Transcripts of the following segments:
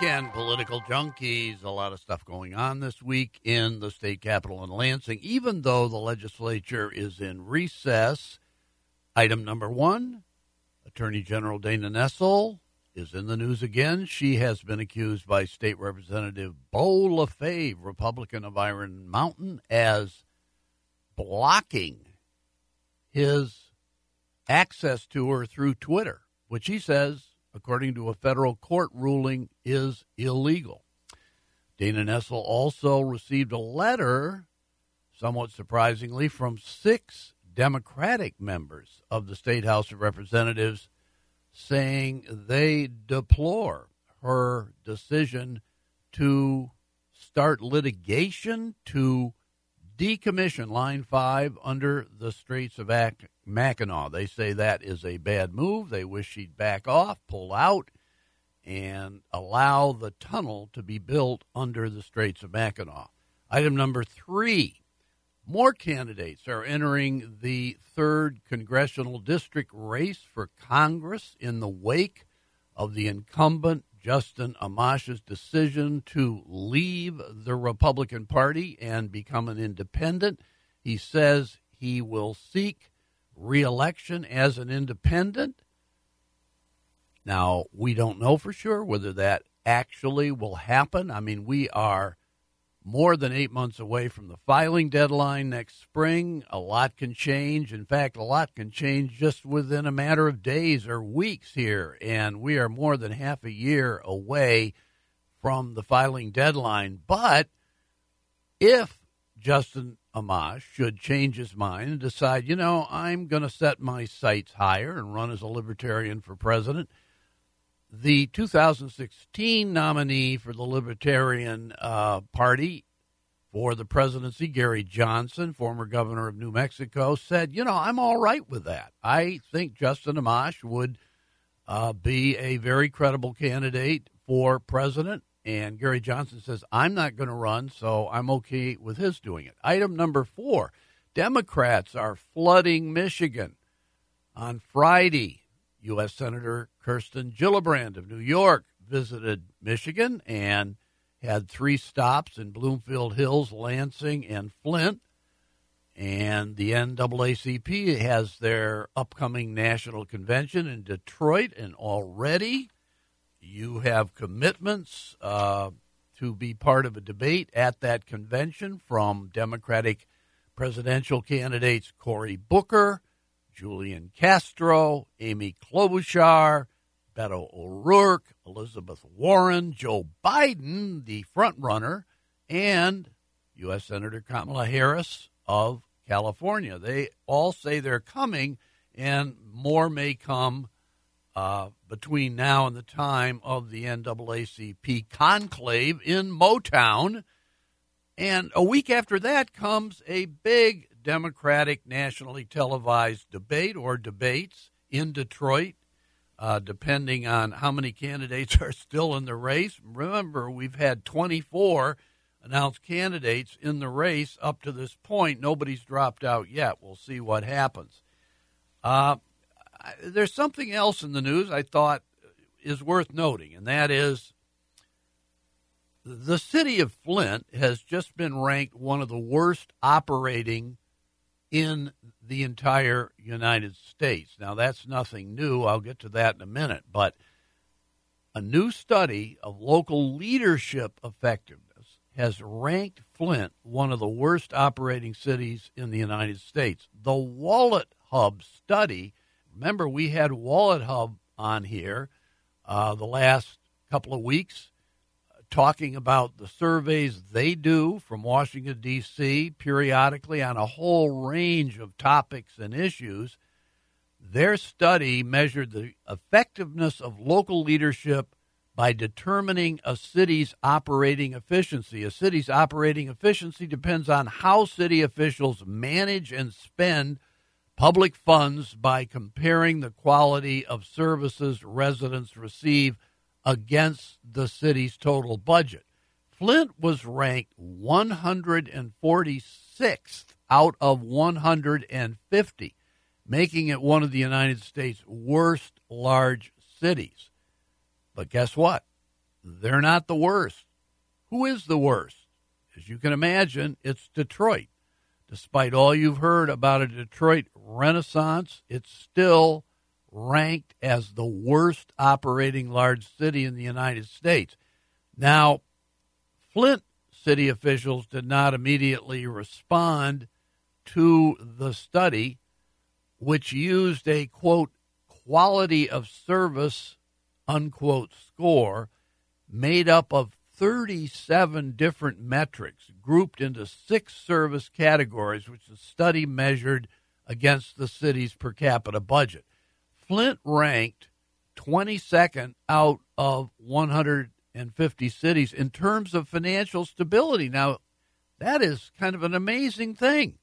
weekend, political junkies. A lot of stuff going on this week in the state capital in Lansing, even though the legislature is in recess. Item number one Attorney General Dana Nessel is in the news again. She has been accused by State Representative Beau LaFave, Republican of Iron Mountain, as blocking his access to her through Twitter, which he says according to a federal court ruling, is illegal. Dana Nessel also received a letter, somewhat surprisingly, from six Democratic members of the State House of Representatives saying they deplore her decision to start litigation to decommission Line 5 under the Straits of Mackinac. They say that is a bad move. They wish she'd back off, pull out, and allow the tunnel to be built under the Straits of Mackinac. Item number three more candidates are entering the third congressional district race for Congress in the wake of the incumbent Justin Amash's decision to leave the Republican Party and become an independent. He says he will seek reelection as an independent. Now, we don't know for sure whether that actually will happen. I mean, we are more than eight months away from the filing deadline next spring. A lot can change. In fact, a lot can change just within a matter of days or weeks here. And we are more than half a year away from the filing deadline. But if Justin Amash should change his mind and decide, you know, I'm going to set my sights higher and run as a libertarian for president, the 2016 nominee for the Libertarian uh, Party for the presidency, Gary Johnson, former governor of New Mexico, said, You know, I'm all right with that. I think Justin Amash would uh, be a very credible candidate for president. And Gary Johnson says, I'm not going to run, so I'm okay with his doing it. Item number four Democrats are flooding Michigan. On Friday, U.S. Senator Kirsten Gillibrand of New York visited Michigan and had three stops in Bloomfield Hills, Lansing, and Flint. And the NAACP has their upcoming national convention in Detroit, and already you have commitments uh, to be part of a debate at that convention from Democratic presidential candidates Cory Booker Julian Castro, Amy Klobuchar, Beto O'Rourke, Elizabeth Warren, Joe Biden, the frontrunner, and U.S. Senator Kamala Harris of California. They all say they're coming, and more may come uh, between now and the time of the NAACP conclave in Motown. And a week after that comes a big Democratic nationally televised debate or debates in Detroit, uh, depending on how many candidates are still in the race. Remember, we've had 24 announced candidates in the race up to this point. Nobody's dropped out yet. We'll see what happens. Uh, there's something else in the news I thought is worth noting, and that is the city of Flint has just been ranked one of the worst operating in the entire United States. Now, that's nothing new. I'll get to that in a minute. But a new study of local leadership effectiveness has ranked Flint one of the worst operating cities in the United States. The Wallet Hub study, remember, we had Wallet Hub on here uh, the last couple of weeks talking about the surveys they do from Washington, D.C., periodically on a whole range of topics and issues. Their study measured the effectiveness of local leadership by determining a city's operating efficiency. A city's operating efficiency depends on how city officials manage and spend public funds by comparing the quality of services residents receive against the city's total budget. Flint was ranked 146th out of 150, making it one of the United States' worst large cities. But guess what? They're not the worst. Who is the worst? As you can imagine, it's Detroit. Despite all you've heard about a Detroit renaissance, it's still ranked as the worst operating large city in the United States. Now, Flint city officials did not immediately respond to the study, which used a quote, quality of service, unquote, score made up of 37 different metrics grouped into six service categories, which the study measured against the city's per capita budget. Flint ranked 22nd out of 150 cities in terms of financial stability. Now, that is kind of an amazing thing.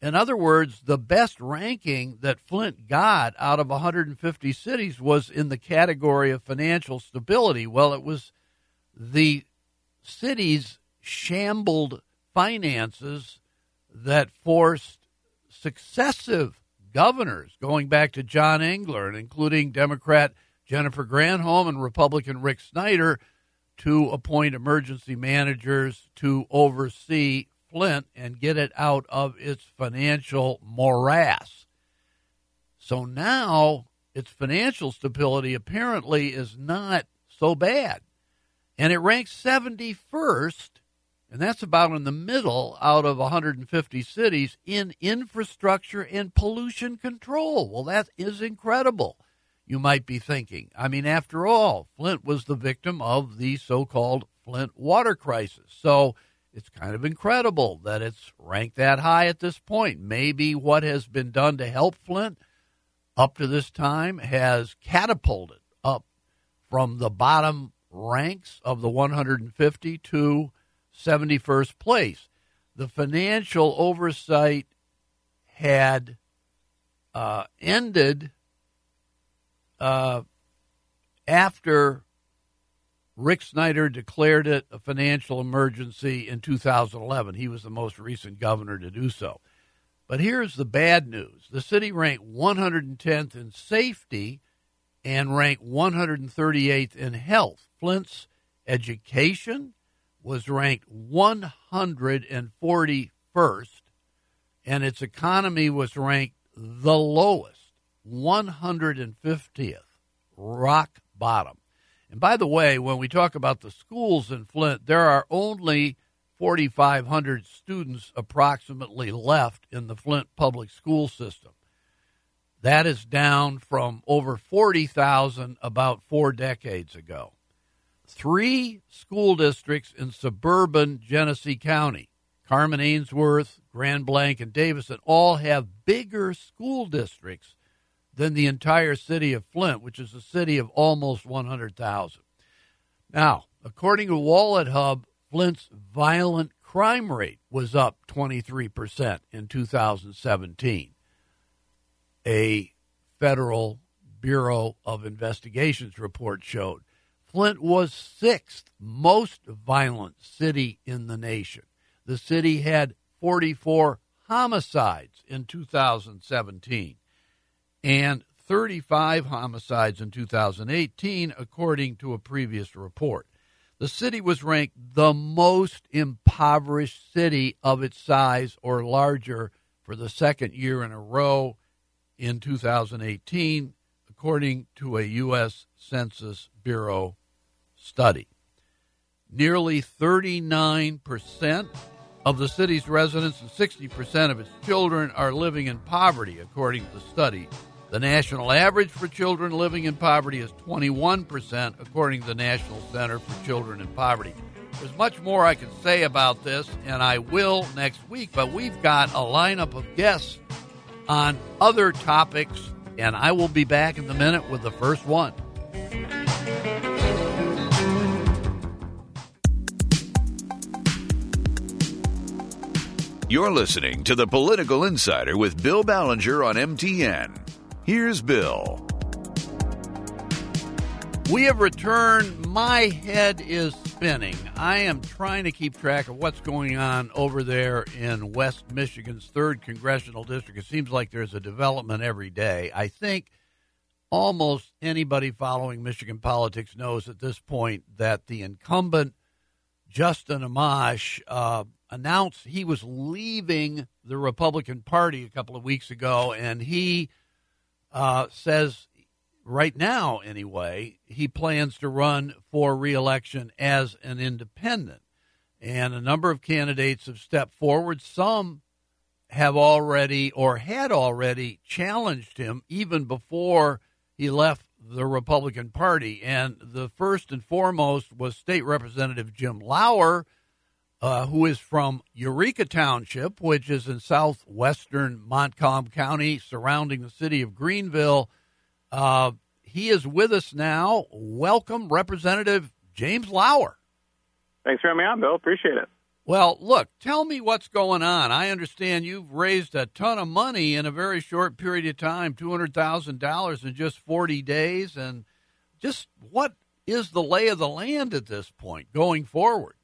In other words, the best ranking that Flint got out of 150 cities was in the category of financial stability. Well, it was the city's shambled finances that forced successive governors, going back to John Engler and including Democrat Jennifer Granholm and Republican Rick Snyder, to appoint emergency managers to oversee Flint and get it out of its financial morass. So now its financial stability apparently is not so bad. And it ranks 71st, and that's about in the middle out of 150 cities in infrastructure and pollution control. Well, that is incredible, you might be thinking. I mean, after all, Flint was the victim of the so called Flint water crisis. So, it's kind of incredible that it's ranked that high at this point. Maybe what has been done to help Flint up to this time has catapulted up from the bottom ranks of the 150 to 71st place. The financial oversight had uh, ended uh, after Rick Snyder declared it a financial emergency in 2011. He was the most recent governor to do so. But here's the bad news the city ranked 110th in safety and ranked 138th in health. Flint's education was ranked 141st, and its economy was ranked the lowest, 150th, rock bottom. And by the way, when we talk about the schools in Flint, there are only 4,500 students approximately left in the Flint public school system. That is down from over 40,000 about four decades ago. Three school districts in suburban Genesee County, Carman Ainsworth, Grand Blanc, and Davison, all have bigger school districts than the entire city of Flint, which is a city of almost 100,000. Now, according to Wallet Hub, Flint's violent crime rate was up 23% in 2017. A federal Bureau of Investigations report showed Flint was sixth most violent city in the nation. The city had 44 homicides in 2017 and 35 homicides in 2018, according to a previous report. The city was ranked the most impoverished city of its size or larger for the second year in a row in 2018, according to a U.S. Census Bureau study. Nearly 39% of the city's residents and 60% of its children are living in poverty, according to the study. The national average for children living in poverty is 21%, according to the National Center for Children in Poverty. There's much more I can say about this, and I will next week, but we've got a lineup of guests on other topics, and I will be back in a minute with the first one. You're listening to The Political Insider with Bill Ballenger on MTN. Here's Bill. We have returned. My head is spinning. I am trying to keep track of what's going on over there in West Michigan's 3rd Congressional District. It seems like there's a development every day. I think almost anybody following Michigan politics knows at this point that the incumbent Justin Amash uh, announced he was leaving the Republican Party a couple of weeks ago, and he uh, says right now, anyway, he plans to run for reelection as an independent. And a number of candidates have stepped forward. Some have already or had already challenged him even before he left the Republican Party. And the first and foremost was State Representative Jim Lower uh, who is from Eureka Township, which is in southwestern Montcalm County, surrounding the city of Greenville. Uh, he is with us now. Welcome, Representative James Lower. Thanks for having me on, Bill. Appreciate it. Well, look, tell me what's going on. I understand you've raised a ton of money in a very short period of time $200,000 in just 40 days. And just what is the lay of the land at this point going forward?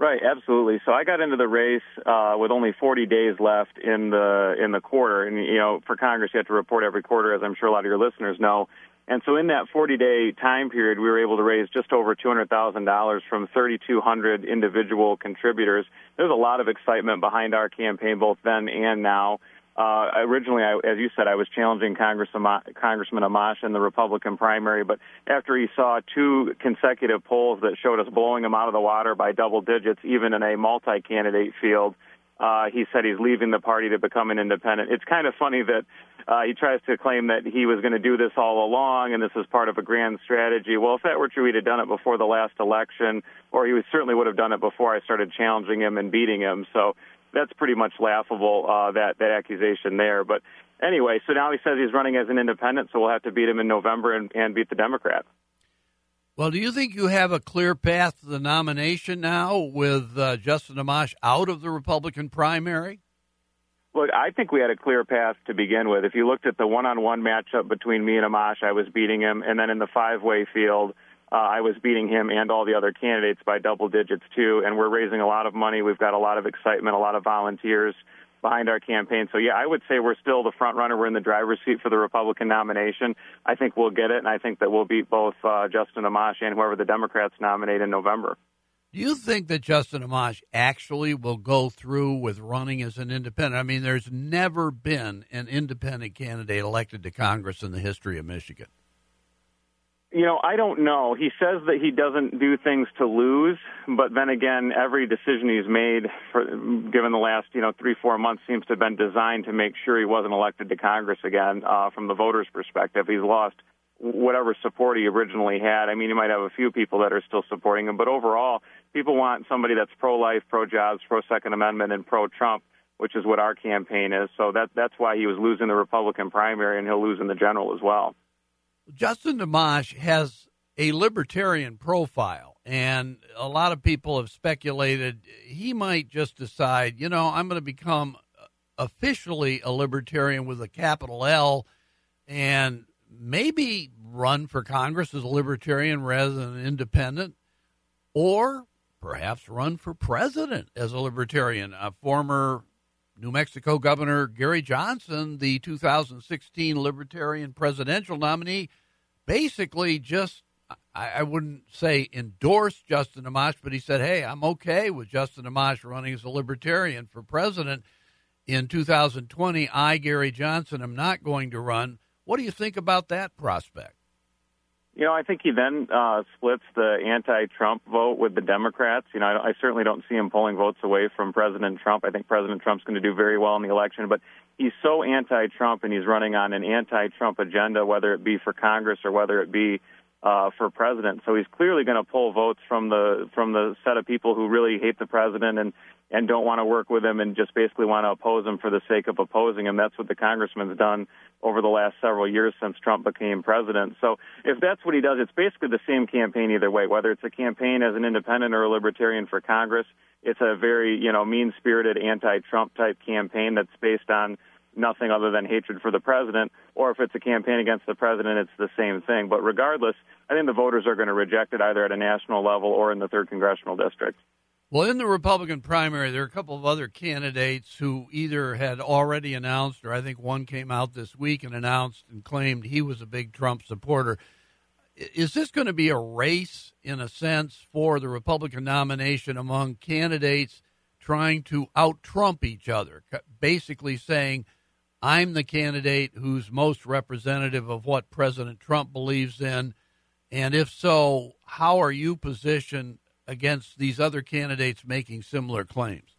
Right, absolutely. So I got into the race uh, with only 40 days left in the in the quarter, and you know, for Congress, you have to report every quarter, as I'm sure a lot of your listeners know. And so, in that 40-day time period, we were able to raise just over $200,000 from 3,200 individual contributors. There's a lot of excitement behind our campaign, both then and now. Uh, originally, I, as you said, I was challenging Congressman Amash in the Republican primary, but after he saw two consecutive polls that showed us blowing him out of the water by double digits, even in a multi-candidate field, uh, he said he's leaving the party to become an independent. It's kind of funny that uh, he tries to claim that he was going to do this all along and this is part of a grand strategy. Well, if that were true, he'd have done it before the last election, or he certainly would have done it before I started challenging him and beating him. So that's pretty much laughable uh, that that accusation there. But anyway, so now he says he's running as an independent, so we'll have to beat him in November and, and beat the Democrat. Well, do you think you have a clear path to the nomination now with uh, Justin Amash out of the Republican primary? Look, I think we had a clear path to begin with. If you looked at the one-on-one matchup between me and Amash, I was beating him, and then in the five-way field, uh, I was beating him and all the other candidates by double digits too, and we're raising a lot of money. We've got a lot of excitement, a lot of volunteers behind our campaign. So yeah, I would say we're still the front runner. We're in the driver's seat for the Republican nomination. I think we'll get it, and I think that we'll beat both uh, Justin Amash and whoever the Democrats nominate in November. Do you think that Justin Amash actually will go through with running as an independent? I mean, there's never been an independent candidate elected to Congress in the history of Michigan. You know, I don't know. He says that he doesn't do things to lose, but then again, every decision he's made, for, given the last you know three four months, seems to have been designed to make sure he wasn't elected to Congress again. Uh, from the voters' perspective, he's lost whatever support he originally had. I mean, he might have a few people that are still supporting him, but overall, people want somebody that's pro-life, pro-jobs, pro-Second Amendment, and pro-Trump, which is what our campaign is. So that that's why he was losing the Republican primary, and he'll lose in the general as well. Justin Amash has a libertarian profile, and a lot of people have speculated he might just decide, you know, I'm going to become officially a libertarian with a capital L and maybe run for Congress as a libertarian rather than an independent, or perhaps run for president as a libertarian. A former New Mexico Governor Gary Johnson, the 2016 Libertarian presidential nominee, basically just, I, I wouldn't say endorsed Justin Amash, but he said, hey, I'm okay with Justin Amash running as a Libertarian for president in 2020. I, Gary Johnson, am not going to run. What do you think about that prospect? You know, I think he then uh, splits the anti-Trump vote with the Democrats. You know, I, I certainly don't see him pulling votes away from President Trump. I think President Trump's going to do very well in the election, but he's so anti-Trump and he's running on an anti-Trump agenda, whether it be for Congress or whether it be uh, for president. So he's clearly going to pull votes from the from the set of people who really hate the president and and don't want to work with him and just basically want to oppose him for the sake of opposing him. That's what the congressman's done over the last several years since Trump became president. So if that's what he does, it's basically the same campaign either way. Whether it's a campaign as an independent or a libertarian for Congress, it's a very you know mean-spirited anti-Trump type campaign that's based on nothing other than hatred for the president, or if it's a campaign against the president, it's the same thing. But regardless, I think the voters are going to reject it either at a national level or in the third congressional district. Well, in the Republican primary, there are a couple of other candidates who either had already announced, or I think one came out this week and announced and claimed he was a big Trump supporter. Is this going to be a race, in a sense, for the Republican nomination among candidates trying to out Trump each other? Basically saying, I'm the candidate who's most representative of what President Trump believes in. And if so, how are you positioned against these other candidates making similar claims?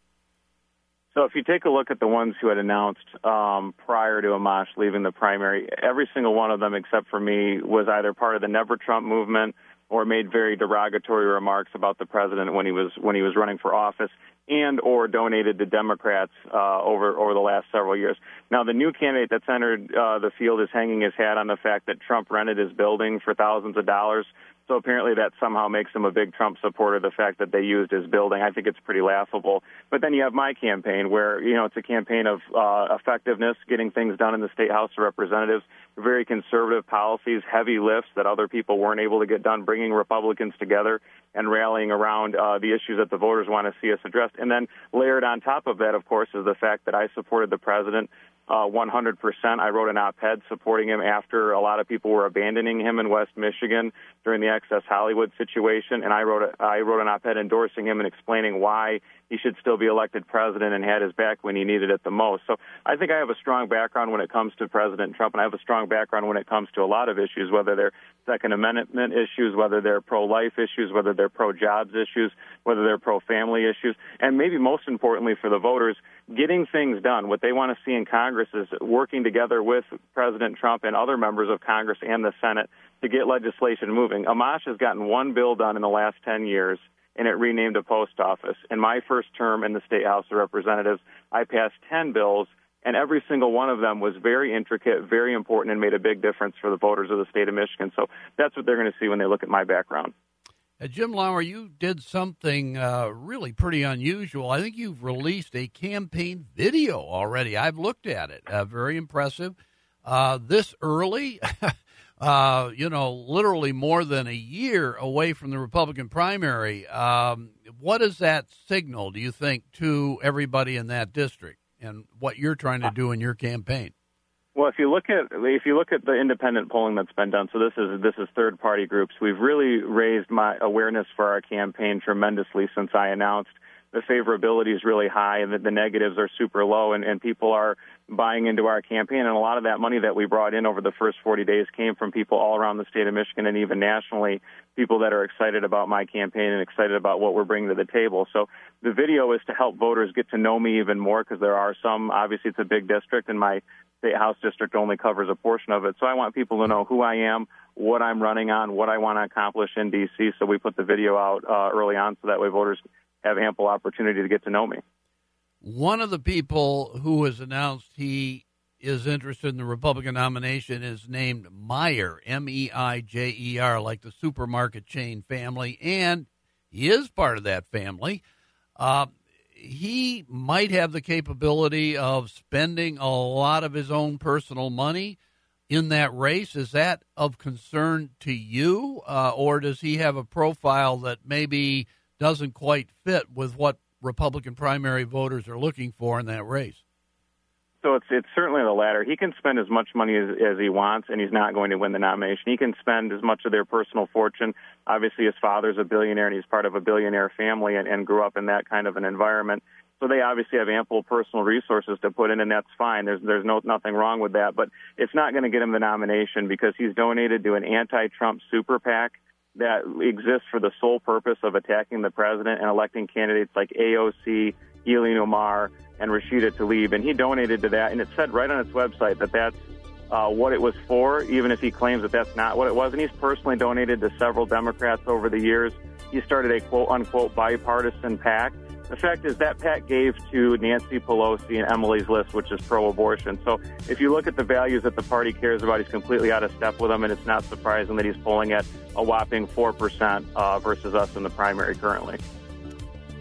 So, if you take a look at the ones who had announced um, prior to Amash leaving the primary, every single one of them, except for me, was either part of the Never Trump movement or made very derogatory remarks about the president when he was when he was running for office and or donated to Democrats uh, over over the last several years. Now, the new candidate that's entered uh, the field is hanging his hat on the fact that Trump rented his building for thousands of dollars so apparently that somehow makes him a big Trump supporter, the fact that they used his building. I think it's pretty laughable. But then you have my campaign where, you know, it's a campaign of uh, effectiveness, getting things done in the State House of Representatives, very conservative policies, heavy lifts that other people weren't able to get done, bringing Republicans together and rallying around uh, the issues that the voters want to see us addressed. And then layered on top of that, of course, is the fact that I supported the president uh, 100%. I wrote an op-ed supporting him after a lot of people were abandoning him in West Michigan during the Access Hollywood situation, and I wrote a, I wrote an op-ed endorsing him and explaining why he should still be elected president and had his back when he needed it the most. So I think I have a strong background when it comes to President Trump, and I have a strong background when it comes to a lot of issues, whether they're Second Amendment issues, whether they're pro-life issues, whether they're pro-jobs issues, whether they're pro-family issues, and maybe most importantly for the voters, getting things done. What they want to see in Congress is working together with President Trump and other members of Congress and the Senate to get legislation moving. Amash has gotten one bill done in the last 10 years and it renamed a post office. In my first term in the State House of Representatives, I passed 10 bills, and every single one of them was very intricate, very important, and made a big difference for the voters of the state of Michigan. So that's what they're going to see when they look at my background. Uh, Jim Lower, you did something uh, really pretty unusual. I think you've released a campaign video already. I've looked at it. Uh, very impressive. Uh, this early, uh, you know, literally more than a year away from the Republican primary. Um, what does that signal, do you think, to everybody in that district and what you're trying to do in your campaign? Well, if you look at if you look at the independent polling that's been done, so this is this is third party groups. We've really raised my awareness for our campaign tremendously since I announced the favorability is really high and that the negatives are super low and, and people are buying into our campaign and a lot of that money that we brought in over the first 40 days came from people all around the state of Michigan and even nationally people that are excited about my campaign and excited about what we're bringing to the table. So the video is to help voters get to know me even more because there are some obviously it's a big district and my state house district only covers a portion of it. So I want people to know who I am, what I'm running on, what I want to accomplish in D.C. So we put the video out uh, early on so that way voters have ample opportunity to get to know me. One of the people who has announced he is interested in the Republican nomination is named Meijer, M E I J E R, like the supermarket chain family, and he is part of that family. Uh, he might have the capability of spending a lot of his own personal money in that race. Is that of concern to you, uh, or does he have a profile that maybe doesn't quite fit with what Republican primary voters are looking for in that race? So it's it's certainly the latter. He can spend as much money as, as he wants, and he's not going to win the nomination. He can spend as much of their personal fortune. Obviously, his father's a billionaire, and he's part of a billionaire family, and, and grew up in that kind of an environment. So they obviously have ample personal resources to put in, and that's fine. There's there's no nothing wrong with that. But it's not going to get him the nomination because he's donated to an anti-Trump super PAC that exists for the sole purpose of attacking the president and electing candidates like AOC, Ilhan Omar, and Rashida Tlaib, and he donated to that. And it said right on its website that that's uh, what it was for, even if he claims that that's not what it was. And he's personally donated to several Democrats over the years. He started a quote unquote bipartisan pact. The fact is that PAC gave to Nancy Pelosi and Emily's list, which is pro-abortion. So if you look at the values that the party cares about, he's completely out of step with them, and it's not surprising that he's polling at a whopping four percent uh, versus us in the primary currently.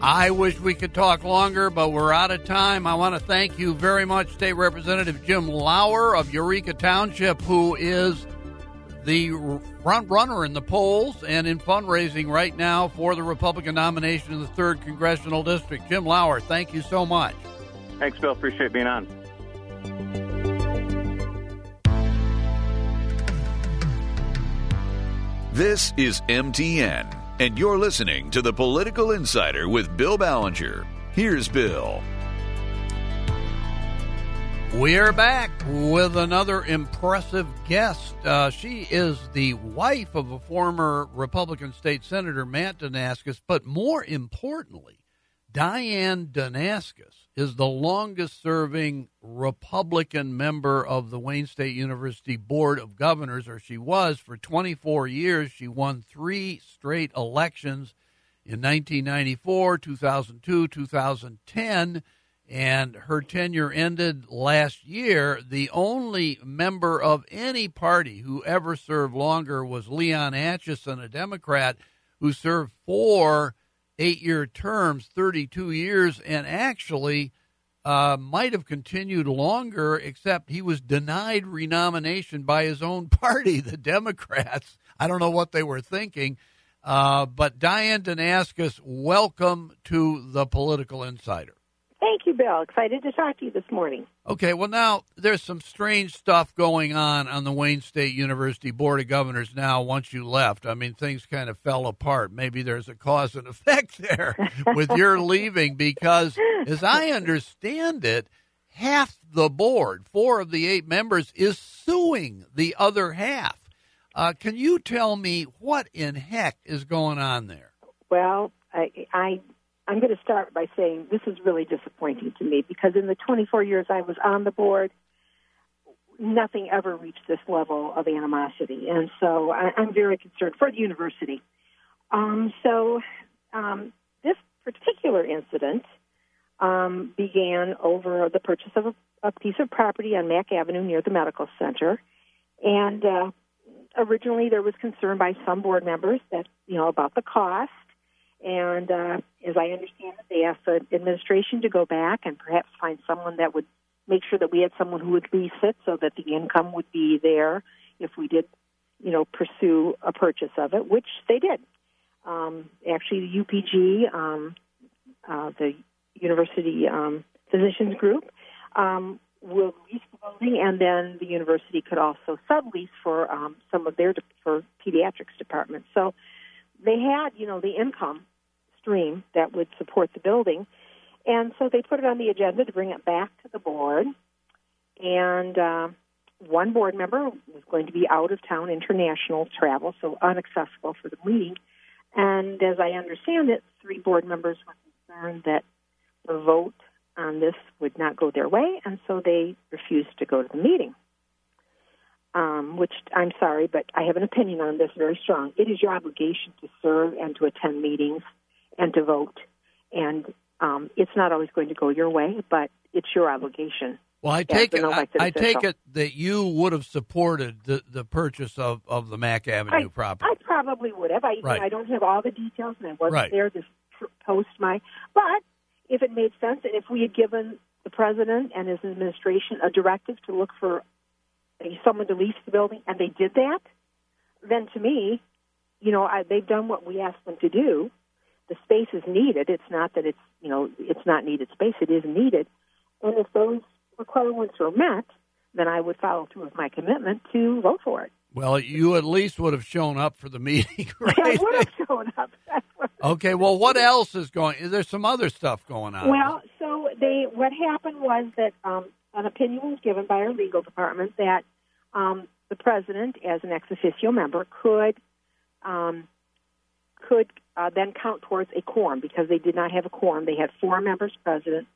I wish we could talk longer, but we're out of time. I want to thank you very much, State Representative Jim Lower of Eureka Township, who is the front runner in the polls and in fundraising right now for the Republican nomination in the 3rd Congressional District. Jim Lower, thank you so much. Thanks, Bill. Appreciate being on. This is MTN and you're listening to the Political Insider with Bill Ballenger. Here's Bill. We're back with another impressive guest. Uh, she is the wife of a former Republican state senator, Matt Dunaskiss, but more importantly, Diane Dunaskiss is the longest serving Republican member of the Wayne State University Board of Governors, or she was for 24 years. She won three straight elections in 1994, 2002, 2010, and her tenure ended last year. The only member of any party who ever served longer was Leon Atchison, a Democrat who served four eight year terms, 32 years, and actually uh, might have continued longer, except he was denied renomination by his own party, the Democrats. I don't know what they were thinking. Uh, but Diane Dunaskiss, welcome to the Political Insider. Thank you, Bill. Excited to talk to you this morning. Okay, well, now there's some strange stuff going on on the Wayne State University Board of Governors now once you left. I mean, things kind of fell apart. Maybe there's a cause and effect there with your leaving because, as I understand it, half the board, four of the eight members, is suing the other half. Uh, can you tell me what in heck is going on there? Well, I, I I'm going to start by saying this is really disappointing to me because in the 24 years I was on the board, nothing ever reached this level of animosity. And so I, am very concerned for the university. Um, so um, this particular incident um, began over the purchase of a, a, piece of property on Mack Avenue near the medical center. And uh, originally there was concern by some board members that, you know, about the cost and uh, as I understand it, they asked the administration to go back and perhaps find someone that would make sure that we had someone who would lease it so that the income would be there if we did, you know, pursue a purchase of it, which they did. Um, actually, the UPG, um, uh, the University um, Physicians Group, um, will lease the building, and then the university could also sublease for um, some of their for pediatrics departments. So they had, you know, the income stream that would support the building. And so they put it on the agenda to bring it back to the board. And uh, one board member was going to be out of town international travel, so unaccessible for the meeting. And as I understand it, three board members were concerned that the vote on this would not go their way, and so they refused to go to the meeting um, which I'm sorry, but I have an opinion on this very strong. It is your obligation to serve and to attend meetings and to vote. And um, it's not always going to go your way, but it's your obligation. Well, I take it. I, I, take it that you would have supported the, the purchase of, of the Mack Avenue I, property. I probably would have. I right. I don't have all the details, and I wasn't right. there to post my. But if it made sense, and if we had given the president and his administration a directive to look for someone to lease the building, and they did that, then to me, you know, I, they've done what we asked them to do. The space is needed. It's not that it's you know it's not needed space. It is needed, and if those requirements are met, then I would follow through with my commitment to vote for it. Well, you at least would have shown up for the meeting, right? I would have shown up. okay. Well, what else is going? Is there some other stuff going on? Well, so they what happened was that um, an opinion was given by our legal department that um, the president, as an ex officio member, could um, could uh, then count towards a quorum because they did not have a quorum. They had four members present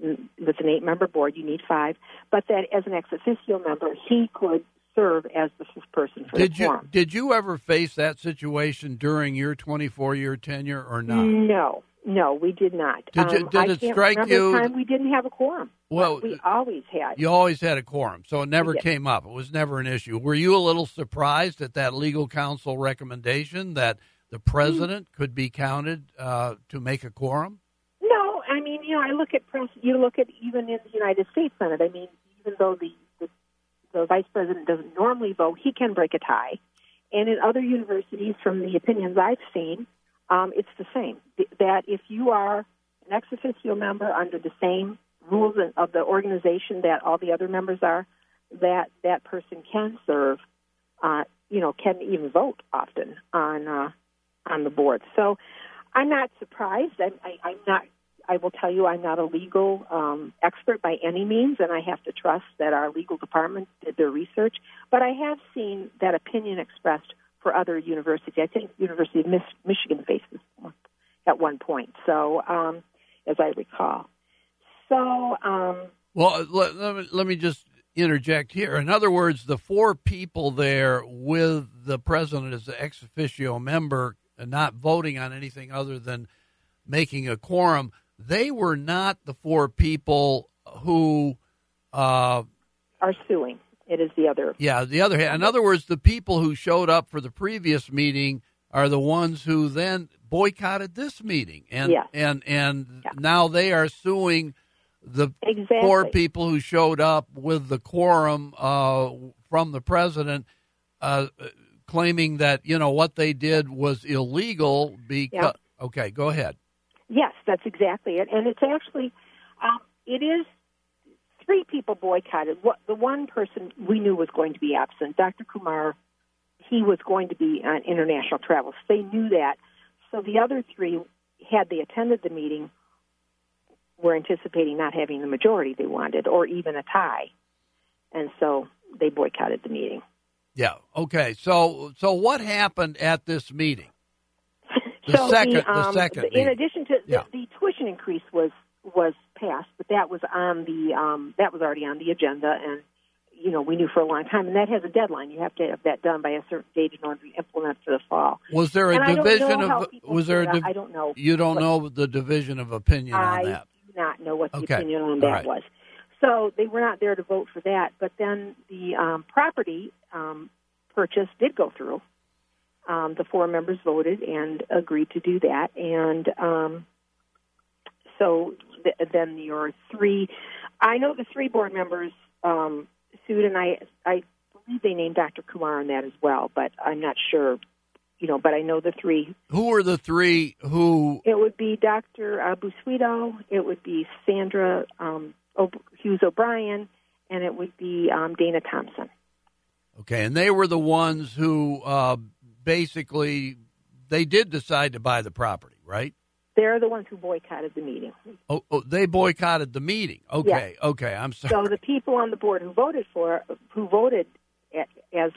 with an eight-member board, you need five. But that as an ex officio member, he could serve as the fifth person for did the you quorum. did you ever face that situation during your 24 year tenure or not? No, no, we did not. Did you- um, did I it strike you- time we didn't have a quorum. Well, we always had. You always had a quorum, so it never came up. It was never an issue. Were you a little surprised at that legal counsel recommendation that the president could be counted uh, to make a quorum? No, I mean, you know, I look at press. You look at even in the United States Senate. I mean, even though the the, the vice president doesn't normally vote, he can break a tie. And in other universities, from the opinions I've seen, um, it's the same. That if you are an ex officio member under the same rules of the organization that all the other members are, that that person can serve. Uh, you know, can even vote often on uh, on the board. So I'm not surprised. I'm, I, I'm not. I will tell you, I'm not a legal um, expert by any means, and I have to trust that our legal department did their research. But I have seen that opinion expressed for other universities. I think University of Mich- Michigan faced this at one point. So, um, as I recall. So, um, Well, let, let, me, let me just interject here. In other words, the four people there with the president as the ex officio member not voting on anything other than making a quorum, they were not the four people who, uh, are suing. It is the other. yeah, the other hand. In other words, the people who showed up for the previous meeting are the ones who then boycotted this meeting, and Yes. and and Yeah. now they are suing the Exactly. four people who showed up with the quorum uh, from the president, uh, claiming that you know what they did was illegal. Because okay, go ahead. Yes, that's exactly it. And it's actually, um, it is three people boycotted. What the one person we knew was going to be absent, Dr. Kumar, he was going to be on international travels So they knew that. So the other three, had they attended the meeting, were anticipating not having the majority they wanted, or even a tie, and so they boycotted the meeting. Yeah. Okay. So so what happened at this meeting? The so second- the, the um, second in meeting. addition to Yeah. the, the tuition increase was was passed, but that was on the um, that was already on the agenda, and you know we knew for a long time, and that has a deadline. You have to have that done by a certain date in order to implement for the fall. Was there a and division of? Was there a? div- I don't know. you don't know the division of opinion on that. I that. do not know what the Okay. opinion on All that right. was. So they were not there to vote for that. But then the um, property um, purchase did go through. Um, the four members voted and agreed to do that, and um, so th- then your three. I know the three board members um, sued, and I I believe they named Dr. Kumar on that as well, but I'm not sure. You know, but I know the three Who are the three who? it would be Dr. Busuito, it would be Sandra um, o- Hughes O'Brien, and it would be um, Dana Thompson. Okay, and they were the ones who uh, basically they did decide to buy the property, right? They're the ones who boycotted the meeting. Oh, oh they boycotted the meeting. Okay, okay, I'm sorry. So the people on the board who voted for, who voted a- as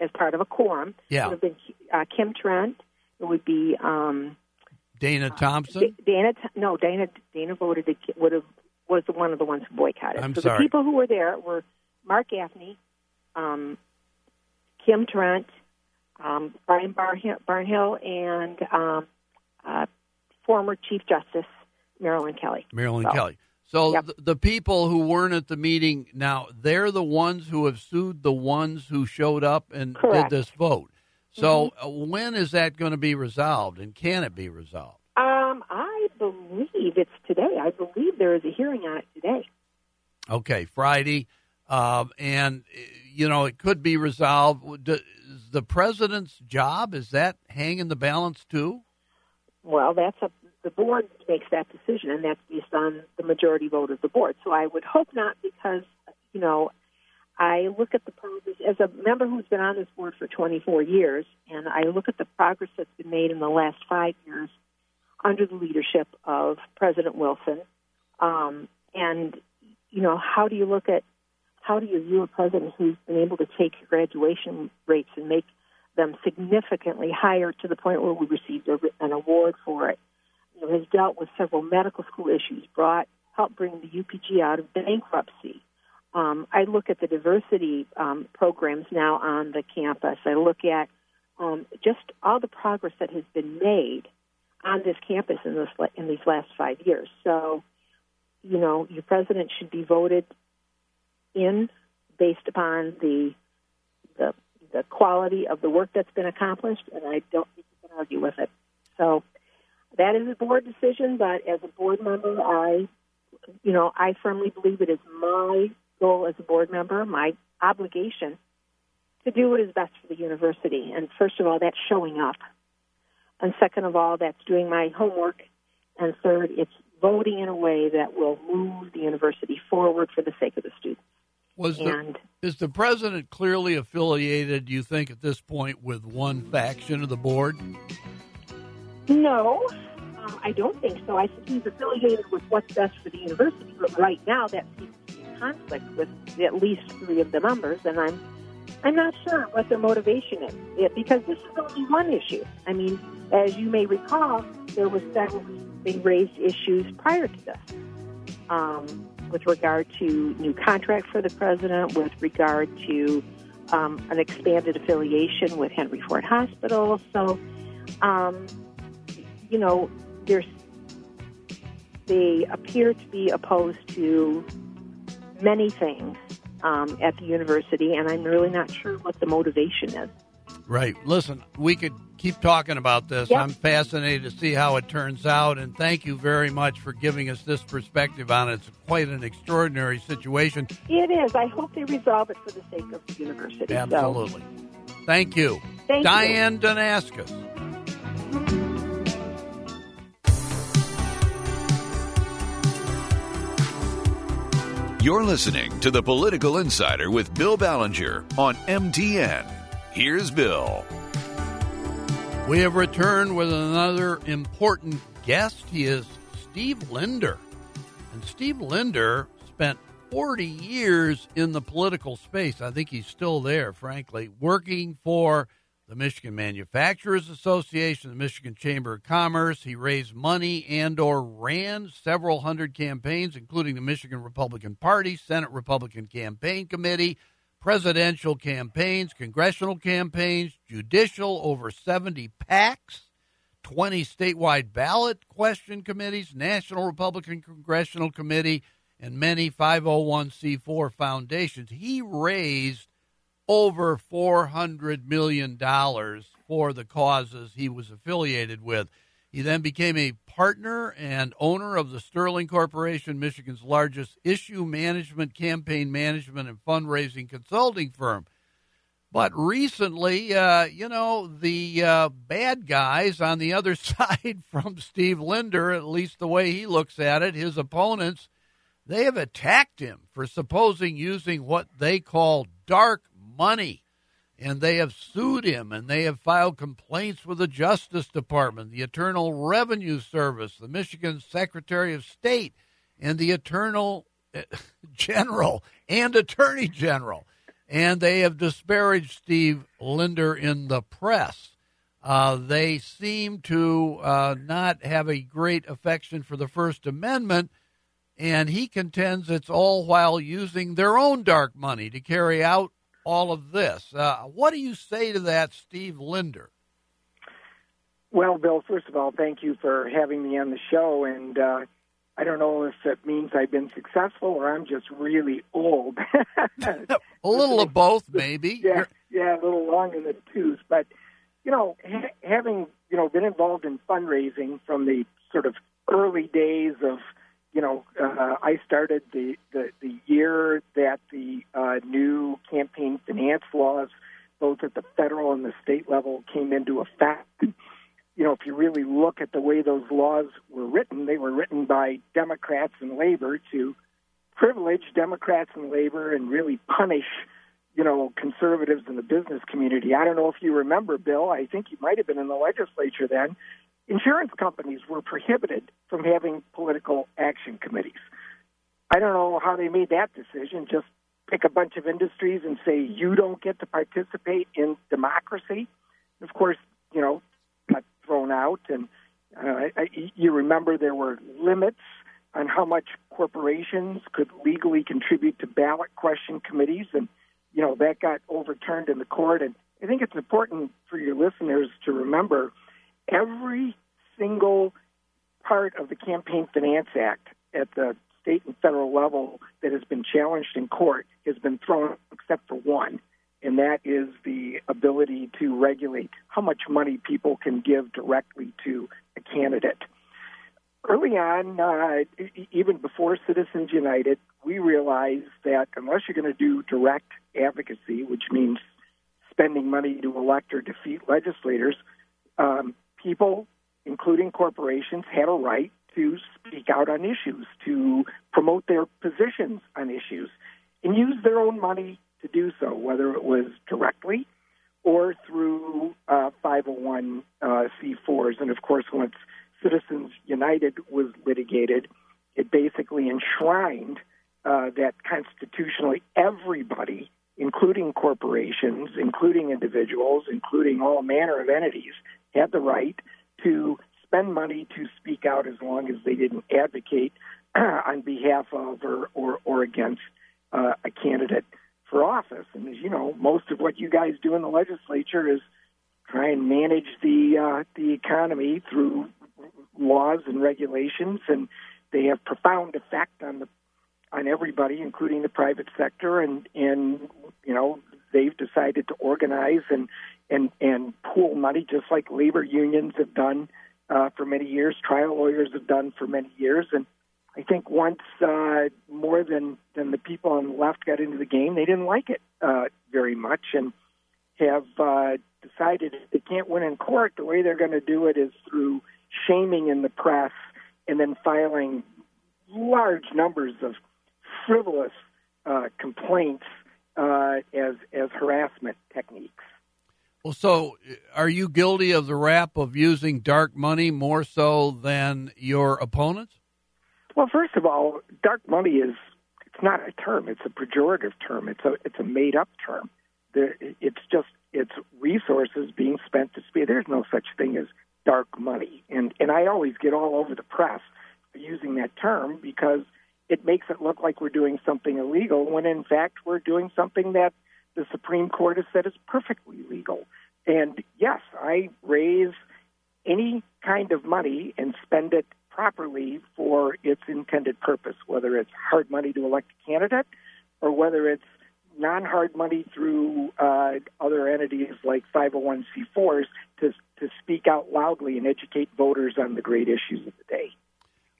as part of a quorum, Yeah. would have been uh, Kim Trent. It would be um, Dana Thompson. Da- Dana. No, Dana. Dana voted. Would have was one of the ones who boycotted. I'm so sorry. the people who were there were Mark Gaffney, um, Kim Trent, um, Brian Barhill, Barnhill, and um, uh, former Chief Justice Marilyn Kelly. Marilyn So, Kelly. So Yep. th- the people who weren't at the meeting now, they're the ones who have sued the ones who showed up and Correct. did this vote. So uh, when is that going to be resolved, and can it be resolved? Um, I believe it's today. I believe there is a hearing on it today. Okay, Friday, um, and you know it could be resolved. The president's job is that hang in the balance too? Well, that's up. The board makes that decision, and that's based on the majority vote of the board. So I would hope not, because you know, I look at the progress as a member who's been on this board for 24 years, and I look at the progress that's been made in the last five years under the leadership of President Wilson. Um, and you know, how do you look at how do you view a president who's been able to take graduation rates and make them significantly higher to the point where we received a, an award for it? You know, has dealt with several medical school issues, brought help bring the UPG out of bankruptcy. Um, I look at the diversity um, programs now on the campus. I look at um, just all the progress that has been made on this campus in this in these last five years. So, you know, your president should be voted in based upon the the the quality of the work that's been accomplished, and I don't think you can argue with it. So, that is a board decision. But as a board member, I, you know, I firmly believe it is my goal as a board member, my obligation to do what is best for the university. And first of all, that's showing up. And second of all, that's doing my homework. And third, it's voting in a way that will move the university forward for the sake of the students. Was the, is the president clearly affiliated, do you think, at this point, with one faction of the board? No, um, I don't think so. I think he's affiliated with what's best for the university, but right now that seems to be in conflict with at least three of the members, and I'm I'm not sure what their motivation is it, because this is only one issue. I mean, as you may recall, there was several big raised issues prior to this, um, with regard to new contract for the president, with regard to um, an expanded affiliation with Henry Ford Hospital. So, um, you know, there's they appear to be opposed to many things um, at the university, and I'm really not sure what the motivation is. Right. Listen, we could keep talking about this. Yep. I'm fascinated to see how it turns out, and thank you very much for giving us this perspective on it. It's quite an extraordinary situation. It is. I hope they resolve it for the sake of the university. Absolutely. So. Thank you. Thank Diane you. Dunaskiss. You're listening to The Political Insider with Bill Ballenger on MTN. Here's Bill. We have returned with another important guest. He is Steve Linder. And Steve Linder spent 40 years in the political space. I think he's still there, frankly, working for the Michigan Manufacturers Association, the Michigan Chamber of Commerce. He raised money and or ran several hundred campaigns, including the Michigan Republican Party, Senate Republican Campaign Committee, presidential campaigns, congressional campaigns, judicial, over 70 PACs, 20 statewide ballot question committees, National Republican Congressional Committee, and many 501c4 foundations. He raised over $400 million for the causes he was affiliated with. He then became a partner and owner of the Sterling Corporation, Michigan's largest issue management, campaign management, and fundraising consulting firm. But recently, uh, you know, the uh, bad guys on the other side from Steve Linder, at least the way he looks at it, his opponents, they have attacked him for supposing using what they call dark money. And they have sued him and they have filed complaints with the Justice Department, the Internal Revenue Service, the Michigan Secretary of State, and the Attorney General and Attorney General. And they have disparaged Steve Linder in the press. Uh, they seem to uh, not have a great affection for the First Amendment, and he contends it's all while using their own dark money to carry out all of this. Uh, what do you say to that, Steve Linder? Well, Bill, first of all, thank you for having me on the show. And uh, I don't know if it means I've been successful or I'm just really old. a little of both, maybe. Yeah, yeah, a little long in the tooth. But, you know, ha- having, you know, been involved in fundraising from the sort of early days of – you know, uh, I started the, the, the year that the uh, new campaign finance laws, both at the federal and the state level, came into effect. You know, if you really look at the way those laws were written, they were written by Democrats and labor to privilege Democrats and labor and really punish, you know, conservatives in the business community. I don't know if you remember, Bill. I think you might have been in the legislature then insurance companies were prohibited from having political action committees. I don't know how they made that decision. Just pick a bunch of industries and say you don't get to participate in democracy. Of course, you know, got thrown out, and uh, I, you remember there were limits on how much corporations could legally contribute to ballot question committees, and you know that got overturned in the court. And I think it's important for your listeners to remember every single part of the Campaign Finance Act at the state and federal level that has been challenged in court has been thrown except for one, and that is the ability to regulate how much money people can give directly to a candidate. Early on, uh, even before Citizens United, we realized that unless you're going to do direct advocacy, which means spending money to elect or defeat legislators, um, people, including corporations, had a right to speak out on issues, to promote their positions on issues, and use their own money to do so, whether it was directly or through uh, 501 uh, C4s. And of course, once Citizens United was litigated, it basically enshrined uh, that constitutionally everybody, including corporations, including individuals, including all manner of entities, had the right to spend money to speak out as long as they didn't advocate on behalf of or, or, or against uh, a candidate for office. And as you know, most of what you guys do in the legislature is try and manage the uh, the economy through laws and regulations, and they have profound effect on the on everybody, including the private sector. And and you know they've decided to organize and and and pool money, just like labor unions have done uh, for many years, trial lawyers have done for many years, and I think once uh, more than than the people on the left got into the game, they didn't like it uh, very much, and have uh, decided if they can't win in court, the way they're going to do it is through shaming in the press and then filing large numbers of frivolous uh, complaints uh, as as harassment techniques. Well, so uh, are you guilty of the rap of using dark money more so than your opponents? Well, first of all, dark money is it's not a term; it's a pejorative term. It's a it's a made up term. There, it's just it's resources being spent to speed. There's no such thing as dark money, and and I always get all over the press using that term because it makes it look like we're doing something illegal when in fact we're doing something that the Supreme Court has said is perfectly legal. And yes, I raise any kind of money and spend it properly for its intended purpose, whether it's hard money to elect a candidate or whether it's non hard money through uh, other entities like 501c4s to, to speak out loudly and educate voters on the great issues of the day.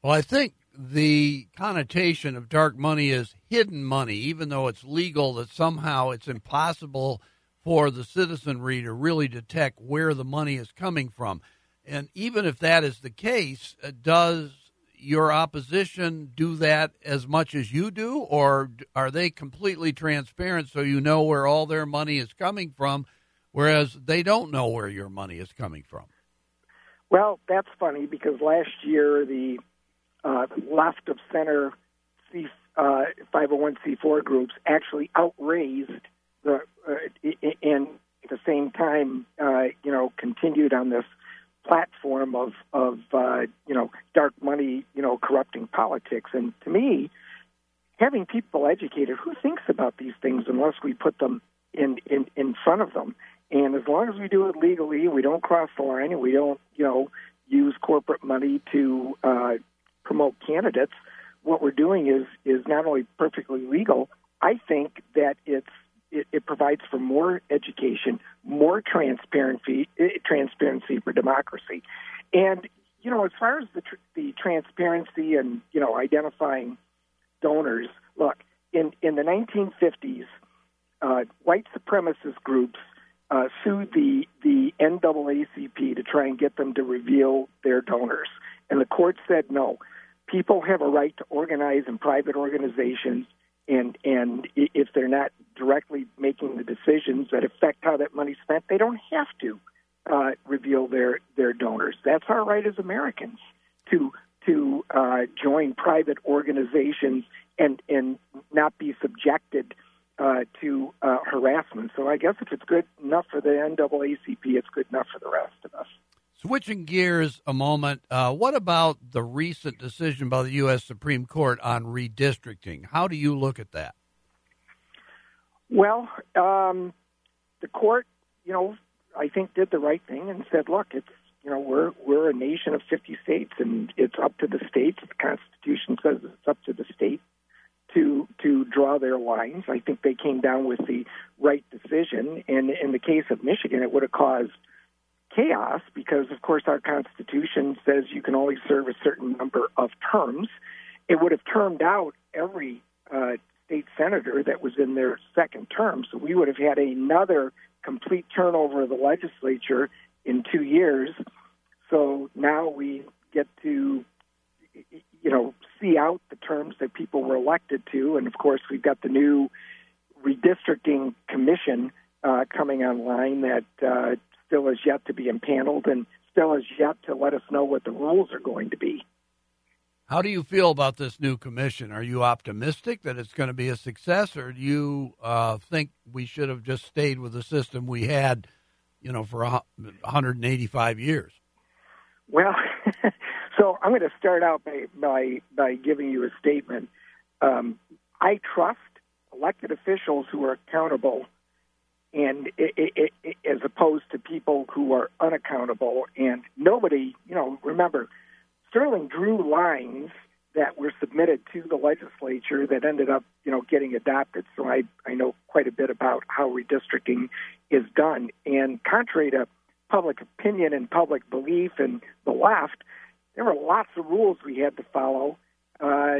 Well, I think the connotation of dark money is hidden money, even though it's legal, that somehow it's impossible for the citizenry to really detect where the money is coming from. And even if that is the case, uh, does your opposition do that as much as you do, or are they completely transparent so you know where all their money is coming from, whereas they don't know where your money is coming from? Well, that's funny because last year the uh, left of center C, uh, 501c4 groups actually outraised the uh, and at the same time, uh, you know, continued on this platform of of uh, you know dark money, you know, corrupting politics. And to me, having people educated, who thinks about these things unless we put them in in in front of them? And as long as we do it legally, we don't cross the line, and we don't, you know, use corporate money to uh, promote candidates. What we're doing is is not only perfectly legal. I think that it's it, it provides for more education, more transparency, eh, transparency for democracy, and you know, as far as the tr- the transparency and you know identifying donors, look in in the 1950s, uh, white supremacist groups uh, sued the the NAACP to try and get them to reveal their donors, and the court said no. People have a right to organize in private organizations and and if they're not directly making the decisions that affect how that money's spent, they don't have to uh, reveal their their donors. That's our right as Americans to to uh, join private organizations and and not be subjected uh, to uh, harassment. So I guess if it's good enough for the NAACP, it's good enough for the rest of us. Switching gears a moment, uh, what about the recent decision by the U.S. Supreme Court on redistricting? How do you look at that? Well, um, the court, you know, I think did the right thing and said, look, it's you know we're we're a nation of 50 states, and it's up to the states. The Constitution says it's up to the state to to draw their lines. I think they came down with the right decision. And in the case of Michigan, it would have caused chaos because, of course, our Constitution says you can only serve a certain number of terms. It would have termed out every uh, state senator that was in their second term. So we would have had another complete turnover of the legislature in two years. So now we get to, you know, see out the terms that people were elected to. And of course, we've got the new redistricting commission uh, coming online that uh, still is yet to be impaneled and still is yet to let us know what the rules are going to be. How do you feel about this new commission? Are you optimistic that it's going to be a success, or do you uh, think we should have just stayed with the system we had, you know, for 185 years? Well, so I'm going to start out by by, by giving you a statement. Um, I trust elected officials who are accountable and it, it, it, as opposed to people who are unaccountable. And nobody, you know, remember, Sterling drew lines that were submitted to the legislature that ended up, you know, getting adopted. So I, I know quite a bit about how redistricting is done. And contrary to public opinion and public belief and the left, there were lots of rules we had to follow, uh,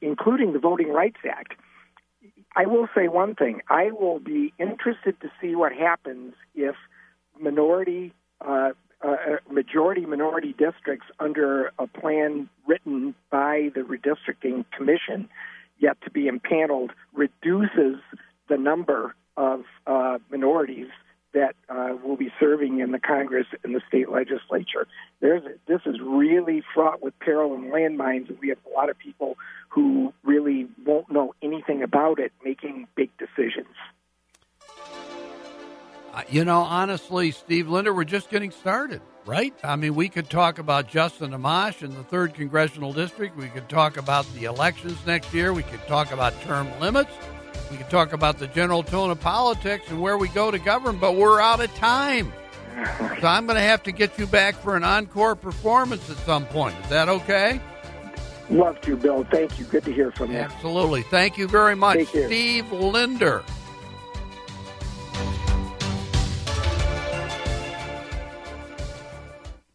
including the Voting Rights Act. I will say one thing. I will be interested to see what happens if minority, uh, uh, majority minority districts under a plan written by the redistricting commission, yet to be impaneled, reduces the number of uh, minorities that uh, will be serving in the Congress and the state legislature. There's this is really fraught with peril and landmines, and we have a lot of people who really won't know anything about it making big decisions. Uh, you know, honestly, Steve Linder, we're just getting started, right? I mean, we could talk about Justin Amash in the third congressional district. We could talk about the elections next year. We could talk about term limits. We could talk about the general tone of politics and where we go to govern, but we're out of time. So I'm going to have to get you back for an encore performance at some point. Is that okay? Love to, Bill. Thank you. Good to hear from you. Absolutely. Thank you very much. Steve Linder.